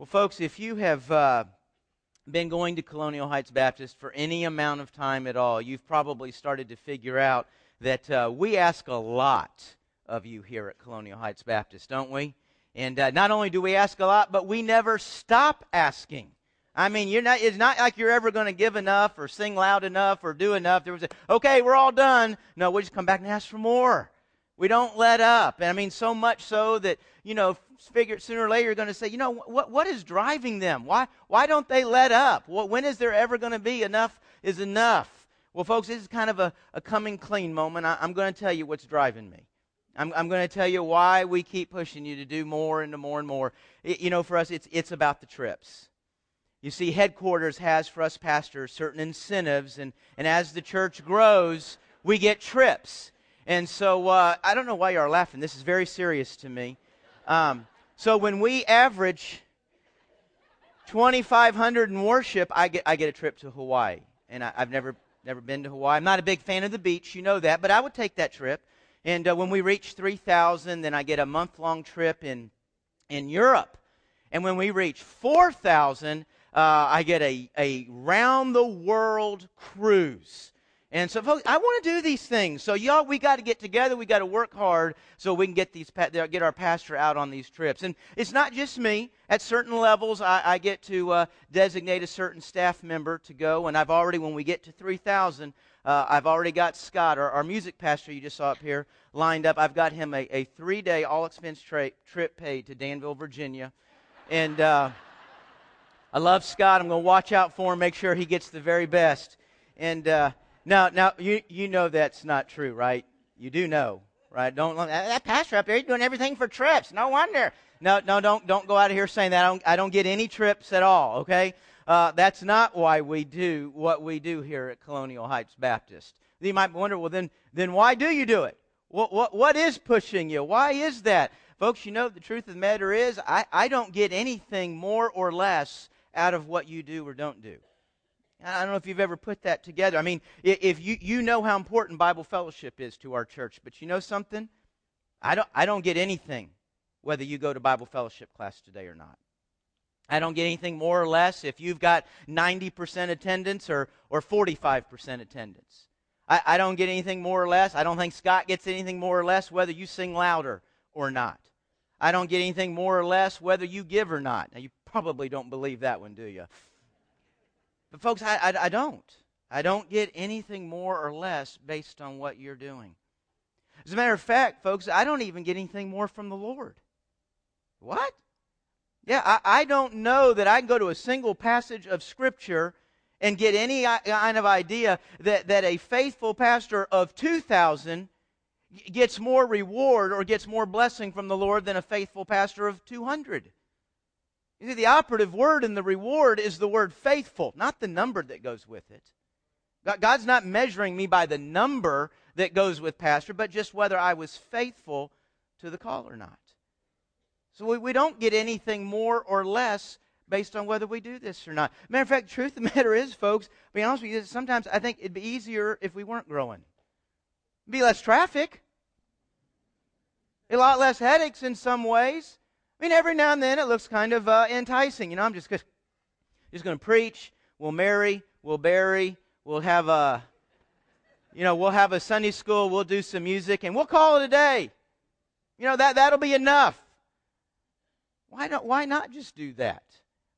Well, folks, if you have uh, been going to Colonial Heights Baptist for any amount of time at all, you've probably started to figure out that uh, we ask a lot of you here at Colonial Heights Baptist, don't we? And uh, not only do we ask a lot, but we never stop asking. I mean, you're not, it's not like you're ever going to give enough or sing loud enough or do enough. There was a, okay, we're all done. No, we just come back and ask for more. We don't let up. And I mean, so much so that, you know, figure sooner or later you're going to say, you know, what, what is driving them? Why, why don't they let up? when is there ever going to be enough is enough? Well, folks, this is kind of a, a coming clean moment. I, am going to tell you what's driving me. I'm, I'm going to tell you why we keep pushing you to do more and more and more. It, you know, for us, it's, it's about the trips. You see, headquarters has for us pastors certain incentives, and, and as the church grows, we get trips. And so uh, I don't know why you are laughing. This is very serious to me. Um, so when we average 2,500 in worship, I get, I get a trip to Hawaii. And I, have never, never been to Hawaii. I'm not a big fan of the beach, you know that, but I would take that trip. And uh, when we reach 3,000, then I get a month long trip in, in Europe. And when we reach 4,000, uh, I get a, a round the world cruise. And so, folks, I want to do these things. So, y'all, we got to get together. We got to work hard so we can get these get our pastor out on these trips. And it's not just me. At certain levels, I, I get to uh, designate a certain staff member to go. And I've already, when we get to three thousand, uh, I've already got Scott, our, our, music pastor you just saw up here, lined up. I've got him a, a three-day all-expense tra- trip paid to Danville, Virginia, and. Uh, I love Scott. I'm going to watch out for him, make sure he gets the very best. And uh, now, now you, you know that's not true, right? You do know, right? Don't that pastor up there, he's doing everything for trips. No wonder. No, no, don't don't go out of here saying that. I don't, I don't get any trips at all. Okay, uh, that's not why we do what we do here at Colonial Heights Baptist. You might wonder, well, then then why do you do it? What what what is pushing you? Why is that, folks? You know the truth of the matter is, I I don't get anything more or less out of what you do or don't do. I don't know if you've ever put that together. I mean, if you, you know how important Bible fellowship is to our church, but you know something? I don't, I don't get anything whether you go to Bible fellowship class today or not. I don't get anything more or less if you've got 90% attendance or, or 45% attendance. I, I don't get anything more or less. I don't think Scott gets anything more or less whether you sing louder or not. I don't get anything more or less whether you give or not. Now, you probably don't believe that one, do you? But, folks, I, I, I don't. I don't get anything more or less based on what you're doing. As a matter of fact, folks, I don't even get anything more from the Lord. What? Yeah, I, I, don't know that I can go to a single passage of Scripture and get any kind of idea that, that a faithful pastor of 2,000 gets more reward or gets more blessing from the Lord than a faithful pastor of 200. You see, the operative word in the reward is the word faithful, not the number that goes with it. God's not measuring me by the number that goes with pastor, but just whether I was faithful to the call or not. So we, we don't get anything more or less based on whether we do this or not. Matter of fact, truth of the matter is, folks, be honest with you, sometimes I think it'd be easier if we weren't growing. It'd be less traffic, a lot less headaches in some ways. I mean, every now and then it looks kind of uh, enticing. You know, I'm just, just going to preach. We'll marry. We'll bury. We'll have a, you know, we'll have a Sunday school. We'll do some music, and we'll call it a day. You know, that, that'll be enough. Why, don't, why not just do that?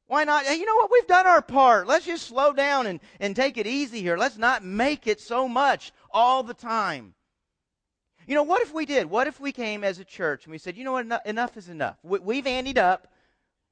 Why not? You know what? We've done our part. Let's just slow down and, and take it easy here. Let's not make it so much all the time. You know, what if we did? What if we came as a church and we said, you know what, enough, is enough. We, have andied up.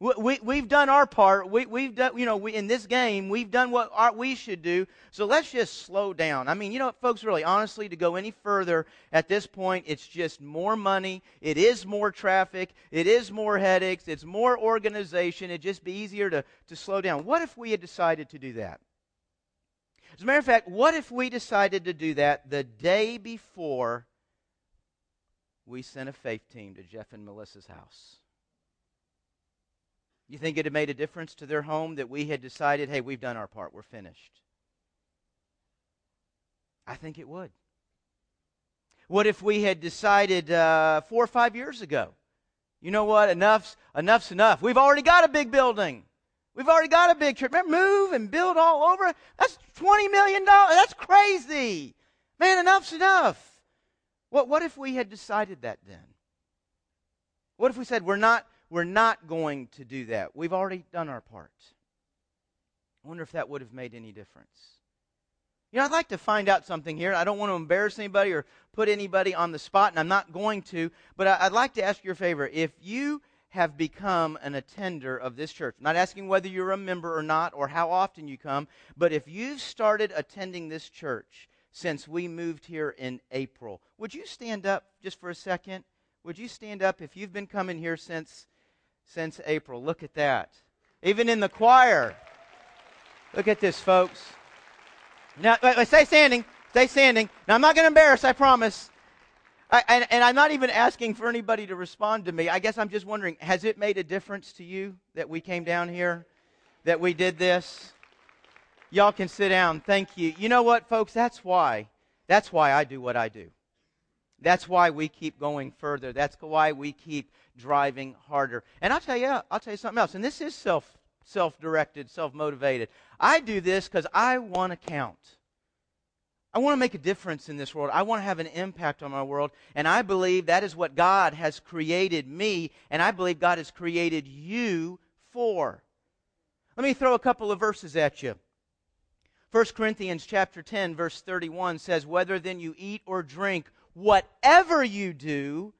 We, we, have done our part. We, have done, you know, we, in this game, we've done what our, we should do. So let's just slow down. I mean, you know folks, really, honestly, to go any further at this point, it's just more money. It is more traffic. It is more headaches. It's more organization. It'd just be easier to, to slow down. What if we had decided to do that? As a matter of fact, what if we decided to do that the day before we sent a faith team to Jeff and Melissa's house. You think it had made a difference to their home that we had decided, hey, we've done our part, we're finished? I think it would. What if we had decided uh, four or five years ago You know what? Enough's enough's enough. We've already got a big building. We've already got a big church. Man, move and build all over. That's twenty million dollars. That's crazy. Man, enough's enough. What what if we had decided that then? What if we said we're not we're not going to do that? We've already done our part. I wonder if that would have made any difference. You know, I'd like to find out something here. I don't want to embarrass anybody or put anybody on the spot, and I'm not going to, but I'd like to ask your favor. If you have become an attender of this church, not asking whether you're a member or not or how often you come, but if you've started attending this church since we moved here in April, would you stand up just for a second? Would you stand up if you've been coming here since since April? Look at that. Even in the choir. Look at this, folks. Now, stay standing. Stay standing. Now, I'm not going to embarrass, I promise. I, and, and, I'm not even asking for anybody to respond to me. I guess I'm just wondering has it made a difference to you that we came down here, that we did this? Y'all can sit down. Thank you. You know what, folks? That's why. That's why I do what I do. That's why we keep going further. That's why we keep driving harder. And I'll tell you, I'll tell you something else. And this is self self-directed, self-motivated. I do this because I want to count. I want to make a difference in this world. I want to have an impact on my world. And I believe that is what God has created me, and I believe God has created you for. Let me throw a couple of verses at you. 1 Corinthians chapter 10 verse 31 says whether then you eat or drink whatever you do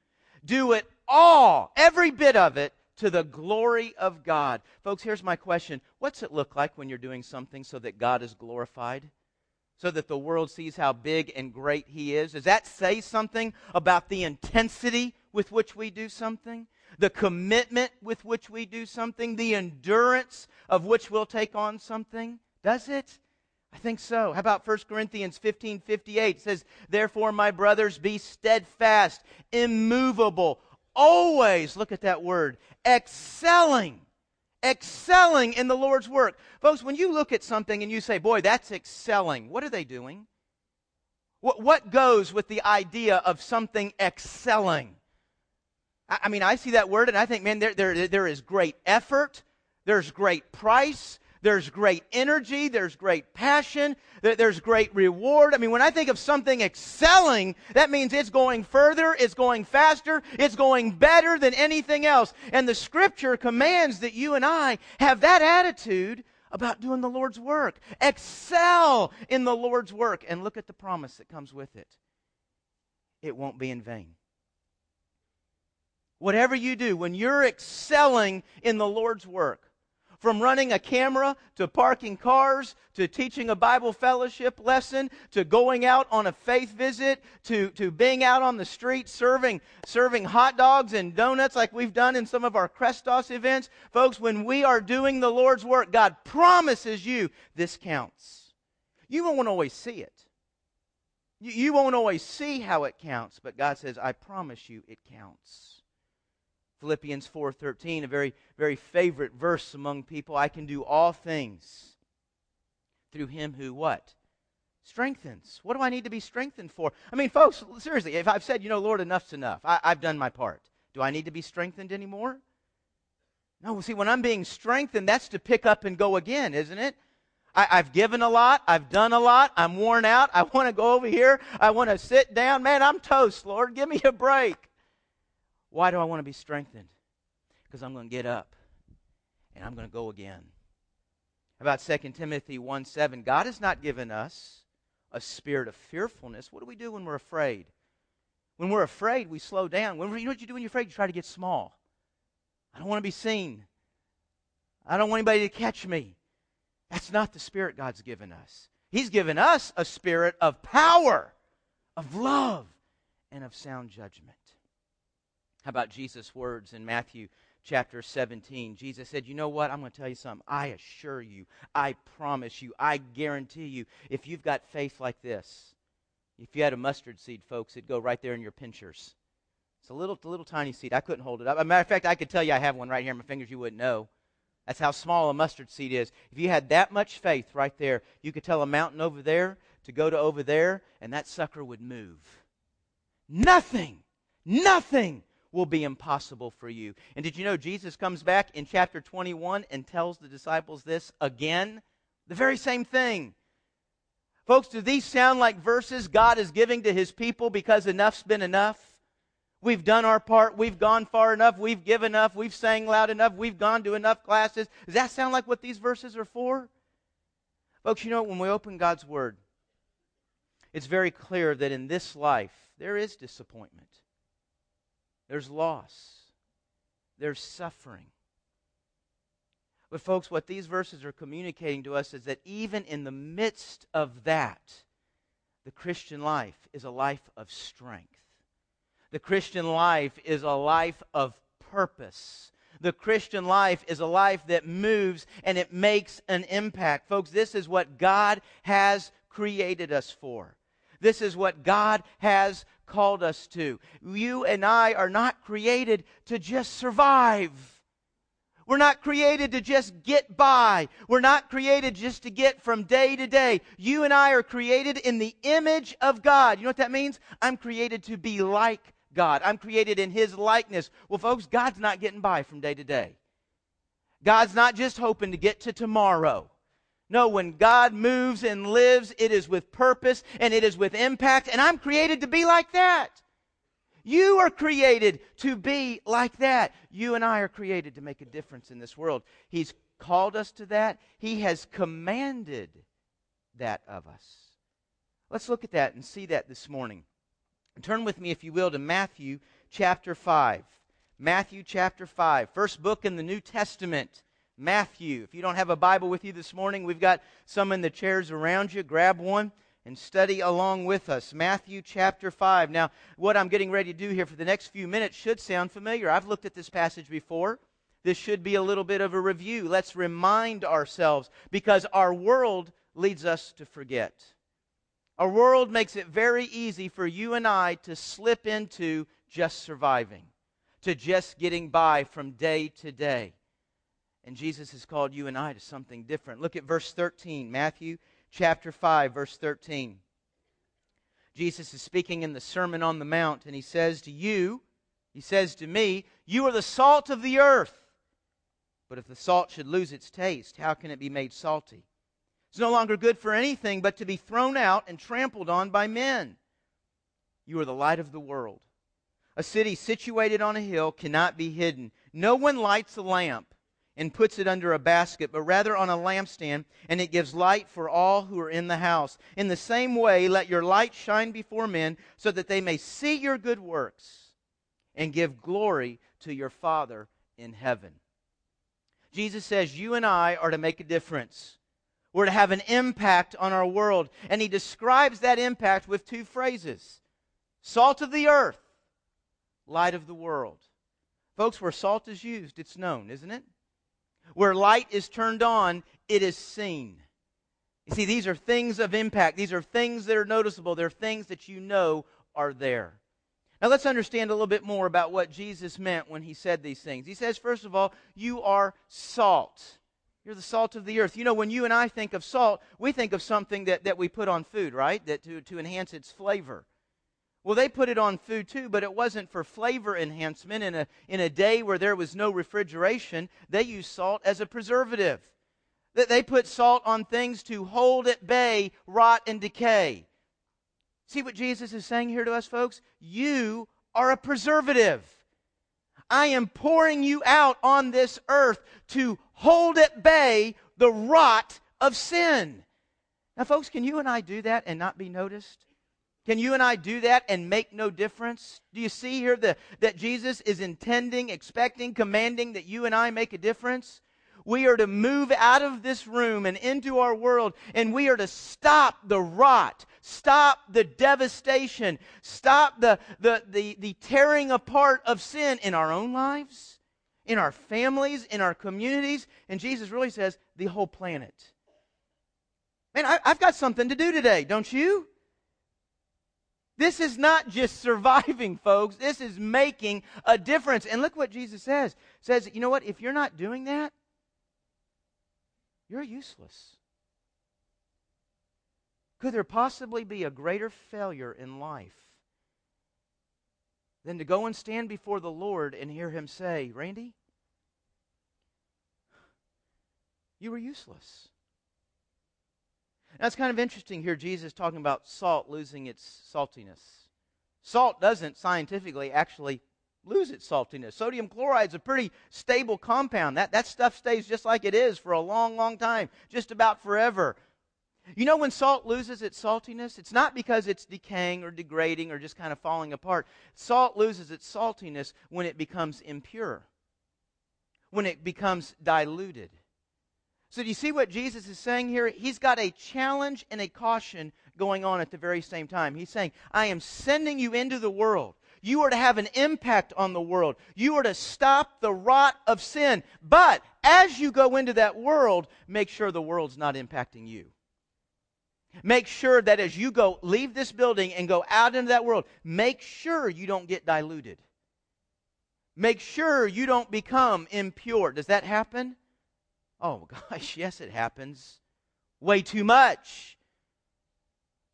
do it all every bit of it to the glory of God. Folks, here's my question. What's it look like when you're doing something so that God is glorified? So that the world sees how big and great He is? Does that say something about the intensity with which we do something? The commitment with which we do something? The endurance of which we'll take on something? Does it? I think so. How about 1 Corinthians 15 58? It says, Therefore, my brothers, be steadfast, immovable, always, look at that word, excelling. Excelling in the Lord's work. Folks, when you look at something and you say, boy, that's excelling, what are they doing? What, what goes with the idea of something excelling? I, I mean, I see that word and I think, man, there, there, there is great effort, there's great price, there's great energy, there's great passion, there's great reward. I mean, when I think of something excelling, that means it's going further, it's going faster, it's going better than anything else. And the scripture commands that you and I have that attitude about doing the Lord's work. Excel in the Lord's work. And look at the promise that comes with it it won't be in vain. Whatever you do, when you're excelling in the Lord's work, from running a camera to parking cars to teaching a Bible fellowship lesson to going out on a faith visit to, to being out on the street serving, serving hot dogs and donuts like we've done in some of our Crestos events. Folks, when we are doing the Lord's work, God promises you this counts. You won't always see it. You, you won't always see how it counts, but God says, I promise you it counts. Philippians 4:13, a very very favorite verse among people. I can do all things through him who what? Strengthens. What do I need to be strengthened for? I mean, folks, seriously, if I've said, you know, Lord, enough's enough. I, I've done my part. Do I need to be strengthened anymore? No, see, when I'm being strengthened, that's to pick up and go again, isn't it? I, have given a lot. I've done a lot. I'm worn out. I want to go over here. I want to sit down. Man, I'm toast, Lord. Give me a break. Why do I want to be strengthened? Because I'm going to get up and I'm going to go again. About 2 Timothy 1 7, God has not given us a spirit of fearfulness. What do we do when we're afraid? When we're afraid, we slow down. When you know what you do when you're afraid? You try to get small. I don't want to be seen. I don't want anybody to catch me. That's not the spirit God's given us. He's given us a spirit of power, of love, and of sound judgment. How about Jesus' words in Matthew chapter 17? Jesus said, You know what? I'm going to tell you something. I assure you, I promise you, I guarantee you, if you've got faith like this, if you had a mustard seed, folks, it'd go right there in your pinchers. It's a little, little tiny seed. I couldn't hold it up. As a matter of fact, I could tell you I have one right here in my fingers. You wouldn't know. That's how small a mustard seed is. If you had that much faith right there, you could tell a mountain over there to go to over there, and that sucker would move. Nothing, nothing will be impossible for you. And did you know Jesus comes back in chapter 21 and tells the disciples this again? The very same thing. Folks, do these sound like verses God is giving to his people because enough's been enough? We've done our part. We've gone far enough. We've given enough. We've sang loud enough. We've gone to enough classes. Does that sound like what these verses are for? Folks, you know, when we open God's Word, it's very clear that in this life there is disappointment, there's loss, there's suffering. But, folks, what these verses are communicating to us is that even in the midst of that, the Christian life is a life of strength. The Christian life is a life of purpose. The Christian life is a life that moves and it makes an impact. Folks, this is what God has created us for. This is what God has called us to. You and I are not created to just survive. We're not created to just get by. We're not created just to get from day to day. You and I are created in the image of God. You know what that means? I'm created to be like God. I'm created in His likeness. Well, folks, God's not getting by from day to day. God's not just hoping to get to tomorrow. No, when God moves and lives, it is with purpose and it is with impact, and I'm created to be like that. You are created to be like that. You and I are created to make a difference in this world. He's called us to that, He has commanded that of us. Let's look at that and see that this morning. Turn with me, if you will, to Matthew chapter 5. Matthew chapter 5, first book in the New Testament. Matthew. If you don't have a Bible with you this morning, we've got some in the chairs around you. Grab one and study along with us. Matthew chapter 5. Now, what I'm getting ready to do here for the next few minutes should sound familiar. I've looked at this passage before. This should be a little bit of a review. Let's remind ourselves because our world leads us to forget. Our world makes it very easy for you and I to slip into just surviving, to just getting by from day to day. And Jesus has called you and I to something different. Look at verse 13, Matthew chapter 5, verse 13. Jesus is speaking in the Sermon on the Mount, and he says to you, he says to me, You are the salt of the earth. But if the salt should lose its taste, how can it be made salty? It's no longer good for anything but to be thrown out and trampled on by men. You are the light of the world. A city situated on a hill cannot be hidden. No one lights a lamp and puts it under a basket, but rather on a lampstand, and it gives light for all who are in the house. In the same way, let your light shine before men, so that they may see your good works and give glory to your Father in heaven. Jesus says you and I are to make a difference. We're to have an impact on our world. And he describes that impact with two phrases salt of the earth, light of the world. Folks, where salt is used, it's known, isn't it? Where light is turned on, it is seen. You see, these are things of impact. These are things that are noticeable. They're things that you know are there. Now, let's understand a little bit more about what Jesus meant when he said these things. He says, first of all, you are salt. You're the salt of the earth. You know, when you and I think of salt, we think of something that, that we put on food, right? That to, to enhance its flavor. Well, they put it on food too, but it wasn't for flavor enhancement. In a, in a day where there was no refrigeration, they used salt as a preservative. That they put salt on things to hold at bay rot and decay. See what Jesus is saying here to us, folks? You are a preservative. I am pouring you out on this earth to hold at bay the rot of sin. Now, folks, can you and I do that and not be noticed? Can you and I do that and make no difference? Do you see here the, that Jesus is intending, expecting, commanding that you and I make a difference? We are to move out of this room and into our world, and we are to stop the rot, stop the devastation, stop the, the, the, the tearing apart of sin in our own lives, in our families, in our communities. And Jesus really says, the whole planet. Man, I, I've got something to do today, don't you? This is not just surviving, folks. This is making a difference. And look what Jesus says. Says, you know what? If you're not doing that, you're useless. Could there possibly be a greater failure in life than to go and stand before the Lord and hear him say, Randy, you were useless. That's kind of interesting here, Jesus talking about salt losing its saltiness. Salt doesn't scientifically actually lose its saltiness. Sodium chloride is a pretty stable compound. That, that stuff stays just like it is for a long, long time, just about forever. You know when salt loses its saltiness? It's not because it's decaying or degrading or just kind of falling apart. Salt loses its saltiness when it becomes impure, when it becomes diluted. So, do you see what Jesus is saying here? He's got a challenge and a caution going on at the very same time. He's saying, I am sending you into the world. You are to have an impact on the world. You are to stop the rot of sin. But as you go into that world, make sure the world's not impacting you. Make sure that as you go, leave this building and go out into that world, make sure you don't get diluted. Make sure you don't become impure. Does that happen? Oh, gosh, yes, it happens. Way too much.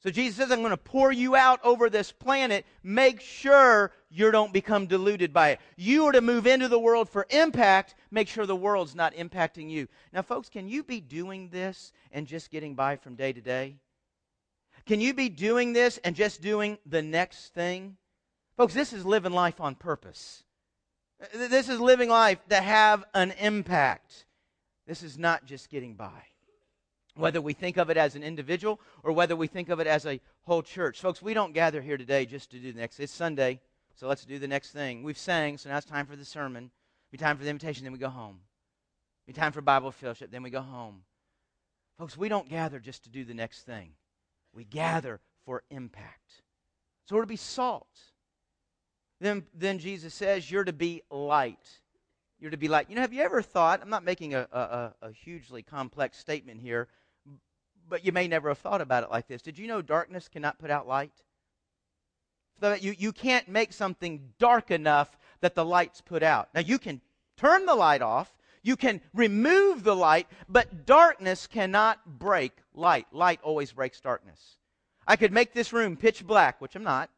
So Jesus says, I'm going to pour you out over this planet. Make sure you don't become diluted by it. You are to move into the world for impact. Make sure the world's not impacting you. Now, folks, can you be doing this and just getting by from day to day? Can you be doing this and just doing the next thing? Folks, this is living life on purpose. This is living life to have an impact. This is not just getting by. Whether we think of it as an individual or whether we think of it as a whole church. Folks, we don't gather here today just to do the next. It's Sunday, so let's do the next thing. We've sang, so now it's time for the sermon. Be time for the invitation, then we go home. Be time for Bible fellowship, then we go home. Folks, we don't gather just to do the next thing. We gather for impact. So we're to be salt. Then, then Jesus says, You're to be light. You're to be like, You know, have you ever thought, I'm not making a, a, a hugely complex statement here, but you may never have thought about it like this. Did you know darkness cannot put out light? So you, you can't make something dark enough that the light's put out. Now, you can turn the light off, you can remove the light, but darkness cannot break light. Light always breaks darkness. I could make this room pitch black, which I'm not.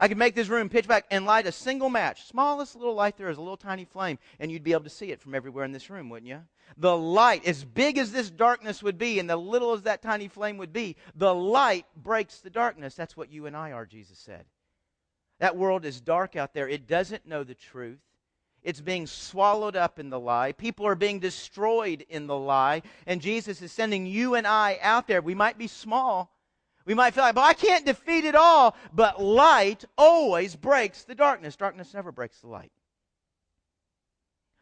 I could make this room pitch black and light a single match. Smallest little light there is a little tiny flame, and you'd be able to see it from everywhere in this room, wouldn't you? The light, as big as this darkness would be, and the little as that tiny flame would be, the light breaks the darkness. That's what you and I are, Jesus said. That world is dark out there. It doesn't know the truth. It's being swallowed up in the lie. People are being destroyed in the lie. And Jesus is sending you and I out there. We might be small. We might feel like, well, I can't defeat it all. But light always breaks the darkness. Darkness never breaks the light.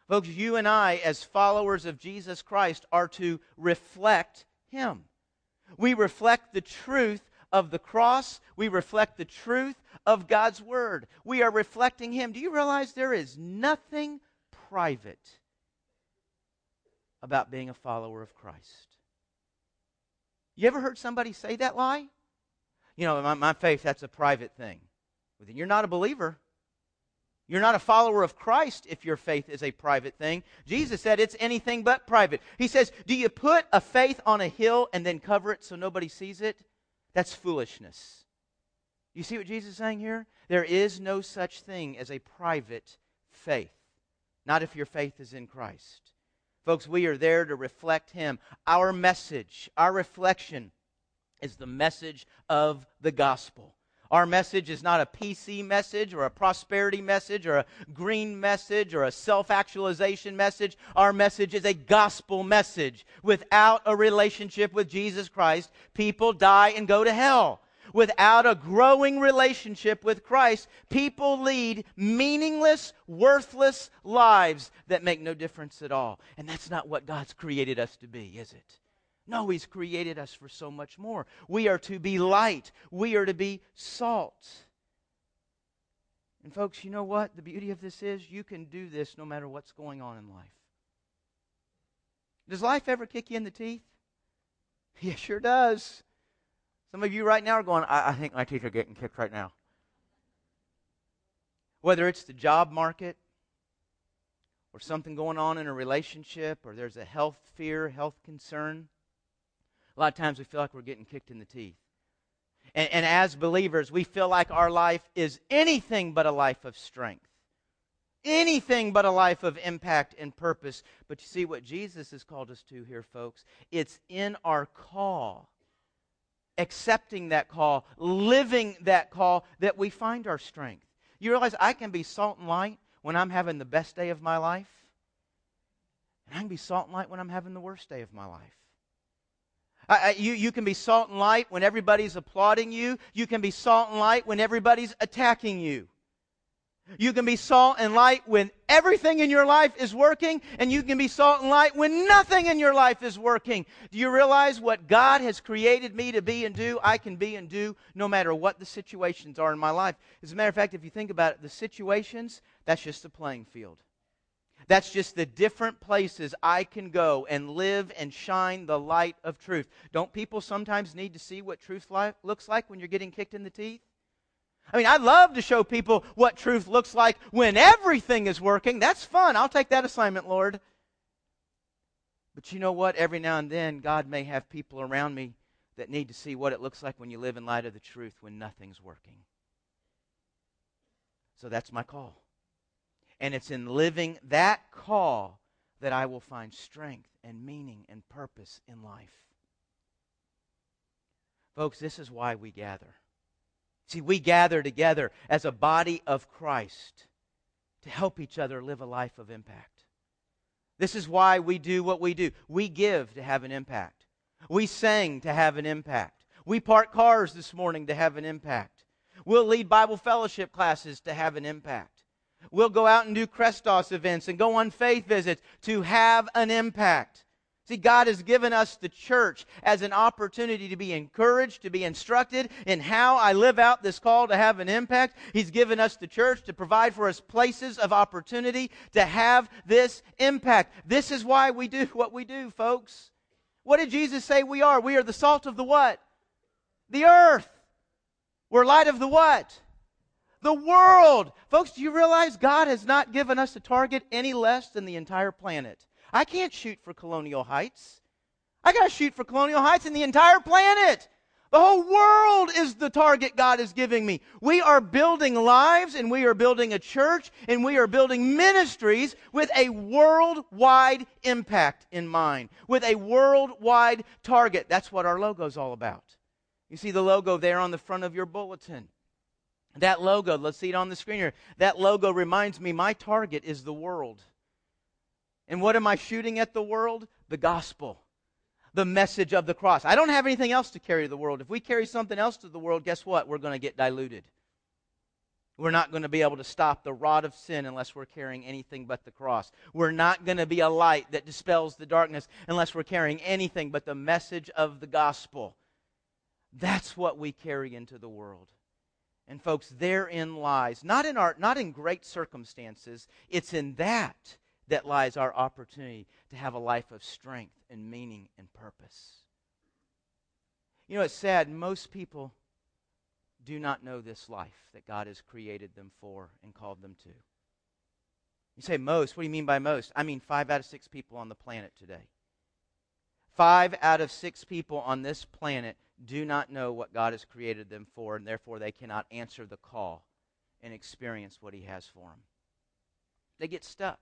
Folks, you and I, as followers of Jesus Christ, are to reflect Him. We reflect the truth of the cross. We reflect the truth of God's Word. We are reflecting Him. Do you realize there is nothing private about being a follower of Christ? You ever heard somebody say that lie? You know, my, my faith, that's a private thing. Well, then you're not a believer. You're not a follower of Christ if your faith is a private thing. Jesus said it's anything but private. He says, Do you put a faith on a hill and then cover it so nobody sees it? That's foolishness. You see what Jesus is saying here? There is no such thing as a private faith, not if your faith is in Christ. Folks, we are there to reflect Him. Our message, our reflection, is the message of the gospel. Our message is not a PC message or a prosperity message or a green message or a self actualization message. Our message is a gospel message. Without a relationship with Jesus Christ, people die and go to hell. Without a growing relationship with Christ, people lead meaningless, worthless lives that make no difference at all. And that's not what God's created us to be, is it? No, He's created us for so much more. We are to be light, we are to be salt. And, folks, you know what? The beauty of this is you can do this no matter what's going on in life. Does life ever kick you in the teeth? Yes, Yeah, sure does. Some of you right now are going, I, I think my teeth are getting kicked right now. Whether it's the job market, or something going on in a relationship, or there's a health fear, health concern, a lot of times we feel like we're getting kicked in the teeth. And, and as believers, we feel like our life is anything but a life of strength, anything but a life of impact and purpose. But you see what Jesus has called us to here, folks? It's in our call, accepting that call, living that call, that we find our strength. You realize I can be salt and light when I'm having the best day of my life, and I can be salt and light when I'm having the worst day of my life. I, you, you can be salt and light when everybody's applauding you. You can be salt and light when everybody's attacking you. You can be salt and light when everything in your life is working, and you can be salt and light when nothing in your life is working. Do you realize what God has created me to be and do? I can be and do no matter what the situations are in my life. As a matter of fact, if you think about it, the situations, that's just the playing field. That's just the different places I can go and live and shine the light of truth. Don't people sometimes need to see what truth li- looks like when you're getting kicked in the teeth? I mean, I love to show people what truth looks like when everything is working. That's fun. I'll take that assignment, Lord. But you know what? Every now and then, God may have people around me that need to see what it looks like when you live in light of the truth when nothing's working. So that's my call. And it's in living that call that I will find strength and meaning and purpose in life. Folks, this is why we gather. See, we gather together as a body of Christ to help each other live a life of impact. This is why we do what we do. We give to have an impact. We sing to have an impact. We park cars this morning to have an impact. We'll lead Bible fellowship classes to have an impact. We'll go out and do Crestos events and go on faith visits to have an impact. See, God has given us the church as an opportunity to be encouraged, to be instructed in how I live out this call to have an impact. He's given us the church to provide for us places of opportunity to have this impact. This is why we do what we do, folks. What did Jesus say we are? We are the salt of the what? The earth. We're light of the what? The world. Folks, do you realize God has not given us a target any less than the entire planet? I can't shoot for Colonial Heights. I got to shoot for Colonial Heights and the entire planet. The whole world is the target God is giving me. We are building lives and we are building a church and we are building ministries with a worldwide impact in mind, with a worldwide target. That's what our logo is all about. You see the logo there on the front of your bulletin. That logo, let's see it on the screen here. That logo reminds me my target is the world. And what am I shooting at the world? The gospel, the message of the cross. I don't have anything else to carry to the world. If we carry something else to the world, guess what? We're going to get diluted. We're not going to be able to stop the rod of sin unless we're carrying anything but the cross. We're not going to be a light that dispels the darkness unless we're carrying anything but the message of the gospel. That's what we carry into the world. And folks, therein lies, not in our not in great circumstances, it's in that that lies our opportunity to have a life of strength and meaning and purpose. You know, it's sad, most people do not know this life that God has created them for and called them to. You say most, what do you mean by most? I mean five out of six people on the planet today. Five out of six people on this planet do not know what God has created them for, and therefore they cannot answer the call and experience what He has for them. They get stuck.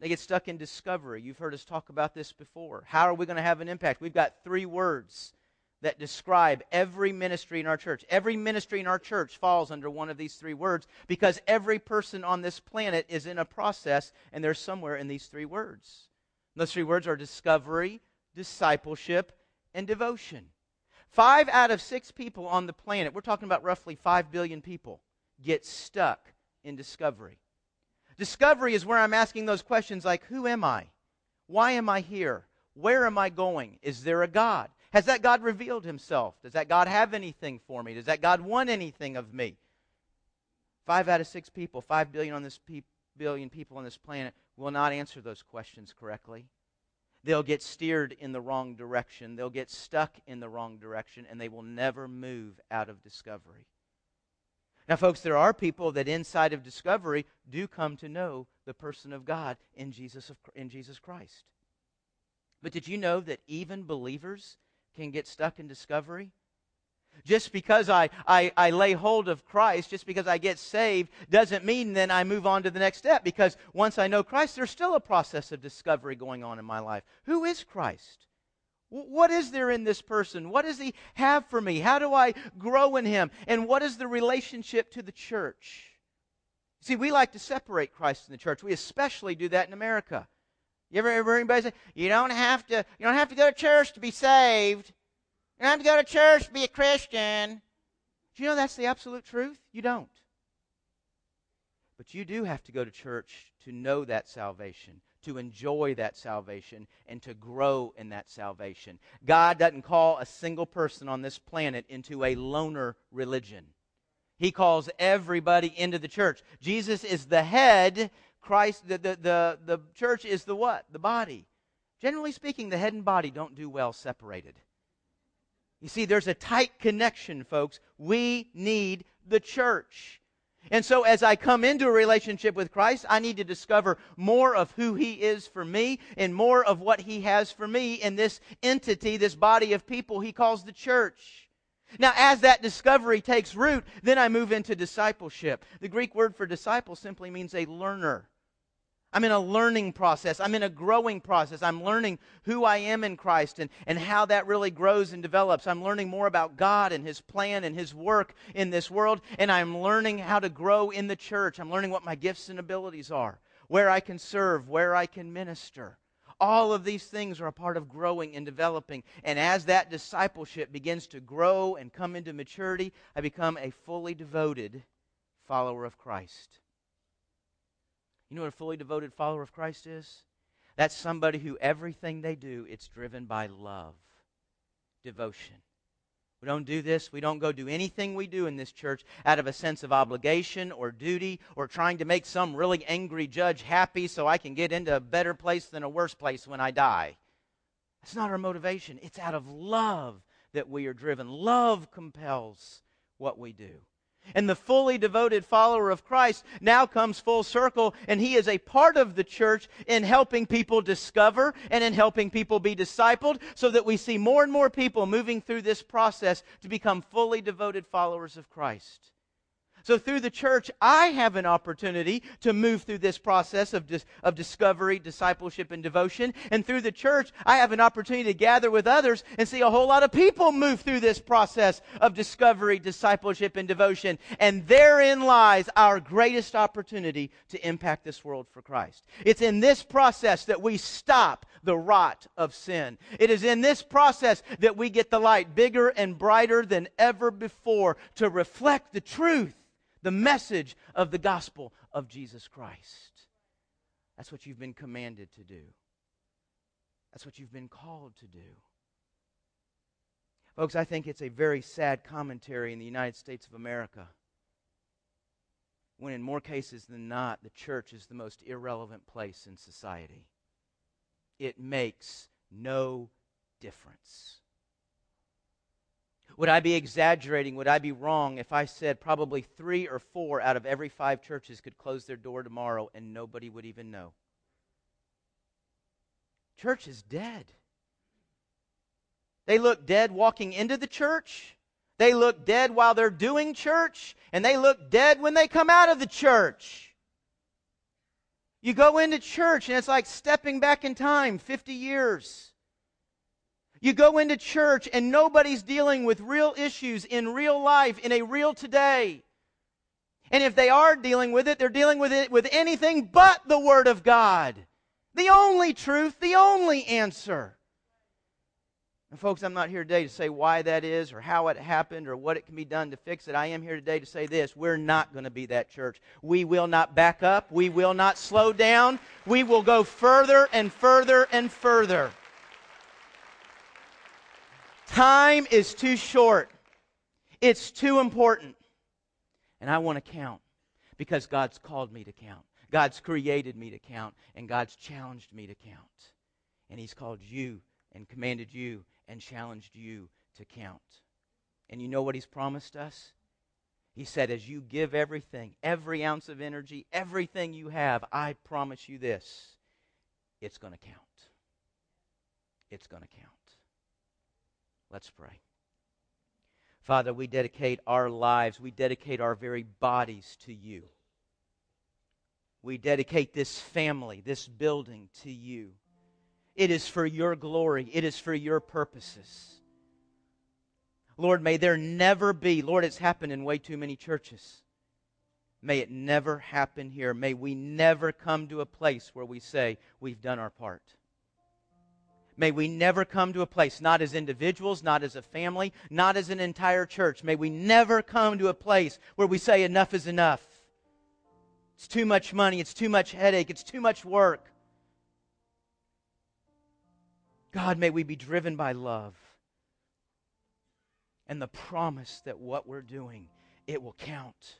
They get stuck in discovery. You've heard us talk about this before. How are we going to have an impact? We've got three words that describe every ministry in our church. Every ministry in our church falls under one of these three words because every person on this planet is in a process and they're somewhere in these three words. Those three words are discovery, discipleship, and devotion. Five out of six people on the planet, we're talking about roughly five billion people, get stuck in discovery. Discovery is where I'm asking those questions like Who am I? Why am I here? Where am I going? Is there a God? Has that God revealed himself? Does that God have anything for me? Does that God want anything of me? Five out of six people, five billion on this pe- billion people on this planet, will not answer those questions correctly they'll get steered in the wrong direction. They'll get stuck in the wrong direction, and they will never move out of discovery. Now, folks, there are people that inside of discovery do come to know the person of God in Jesus, of, in Jesus Christ. But did you know that even believers can get stuck in discovery? Just because I, I, I lay hold of Christ, just because I get saved, doesn't mean then I move on to the next step. Because once I know Christ, there's still a process of discovery going on in my life. Who is Christ? What is there in this person? What does he have for me? How do I grow in him? And what is the relationship to the church? See, we like to separate Christ and the church. We especially do that in America. You ever hear anybody say, "You don't have to, you don't have to go to church to be saved. You have to go to church to be a Christian." Do you know that's the absolute truth? You don't. But you do have to go to church to know that salvation, to enjoy that salvation, and to grow in that salvation. God doesn't call a single person on this planet into a loner religion. He calls everybody into the church. Jesus is the head. Christ, the, the, the, the church is the what? The body. Generally speaking, the head and body don't do well separated. You see, there's a tight connection, folks. We need the church. And so, as I come into a relationship with Christ, I need to discover more of who He is for me and more of what He has for me in this entity, this body of people He calls the church. Now, as that discovery takes root, then I move into discipleship. The Greek word for disciple simply means a learner. I'm in a learning process. I'm in a growing process. I'm learning who I am in Christ and, and how that really grows and develops. I'm learning more about God and His plan and His work in this world. And I'm learning how to grow in the church. I'm learning what my gifts and abilities are, where I can serve, where I can minister. All of these things are a part of growing and developing. And as that discipleship begins to grow and come into maturity, I become a fully devoted follower of Christ. You know what a fully devoted follower of Christ is? That's somebody who everything they do, it's driven by love, devotion. We don't do this. We don't go do anything we do in this church out of a sense of obligation or duty or trying to make some really angry judge happy so I can get into a better place than a worse place when I die. That's not our motivation. It's out of love that we are driven. Love compels what we do. And the fully devoted follower of Christ now comes full circle, and he is a part of the church in helping people discover and in helping people be discipled, so that we see more and more people moving through this process to become fully devoted followers of Christ. So, through the church, I have an opportunity to move through this process of, dis- of discovery, discipleship, and devotion. And through the church, I have an opportunity to gather with others and see a whole lot of people move through this process of discovery, discipleship, and devotion. And therein lies our greatest opportunity to impact this world for Christ. It's in this process that we stop the rot of sin. It is in this process that we get the light bigger and brighter than ever before to reflect the truth the message of the gospel of Jesus Christ. That's what you've been commanded to do. That's what you've been called to do. Folks, I think it's a very sad commentary in the United States of America when, in more cases than not, the church is the most irrelevant place in society. It makes no difference. Would I be exaggerating? Would I be wrong if I said probably three or four out of every five churches could close their door tomorrow and nobody would even know? Church is dead. They look dead walking into the church. They look dead while they're doing church. And they look dead when they come out of the church. You go into church and it's like stepping back in time 50 years. You go into church and nobody's dealing with real issues in real life, in a real today. And if they are dealing with it, they're dealing with it with anything but the Word of God. The only truth, the only answer. And folks, I'm not here today to say why that is or how it happened or what it can be done to fix it. I am here today to say this. We're not going to be that church. We will not back up. We will not slow down. We will go further and further and further. Time is too short. It's too important. And I want to count because God's called me to count. God's created me to count. And God's challenged me to count. And He's called you and commanded you and challenged you to count. And you know what He's promised us? He said, as you give everything, every ounce of energy, everything you have, I promise you this it's going to count. It's going to count. Let's pray. Father, we dedicate our lives, we dedicate our very bodies to you. We dedicate this family, this building to you. It is for your glory, it is for your purposes. Lord, may there never be, Lord, it's happened in way too many churches. May it never happen here. May we never come to a place where we say we've done our part. May we never come to a place, not as individuals, not as a family, not as an entire church. May we never come to a place where we say enough is enough. It's too much money, it's too much headache, it's too much work. God, may we be driven by love and the promise that what we're doing, it will count.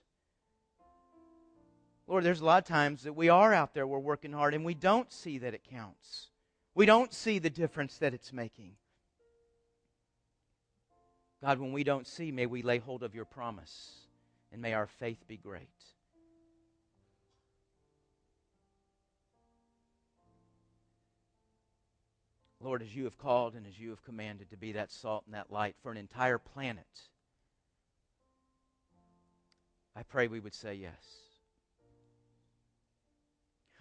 Lord, there's a lot of times that we are out there, we're working hard, and we don't see that it counts. We don't see the difference that it's making. God, when we don't see, may we lay hold of your promise, and may our faith be great. Lord, as you have called and as you have commanded to be that salt and that light for an entire planet, I pray we would say yes.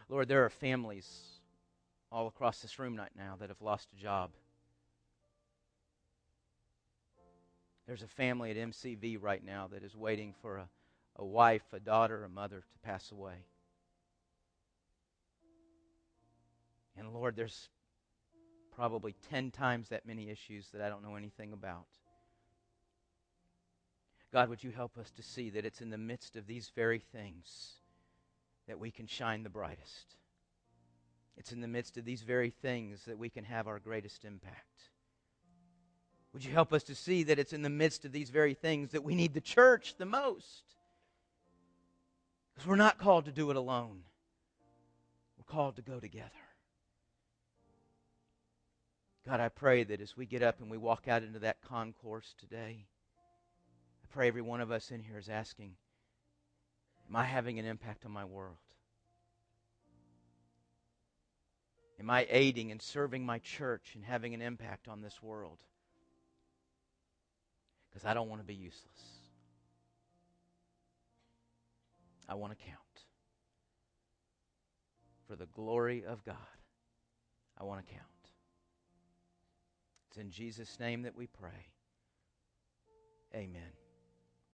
Lord, there are families all across this room right now that have lost a job. There's a family at MCV right now that is waiting for a, a wife, a daughter, a mother to pass away. And Lord, there's probably 10 times that many issues that I don't know anything about. God, would you help us to see that it's in the midst of these very things that we can shine the brightest? It's in the midst of these very things that we can have our greatest impact. Would you help us to see that it's in the midst of these very things that we need the church the most? Because we're not called to do it alone, we're called to go together. God, I pray that as we get up and we walk out into that concourse today, I pray every one of us in here is asking, Am I having an impact on my world? Am I aiding and serving my church and having an impact on this world? Because I don't want to be useless. I want to count. For the glory of God, I want to count. It's in Jesus' name that we pray. Amen.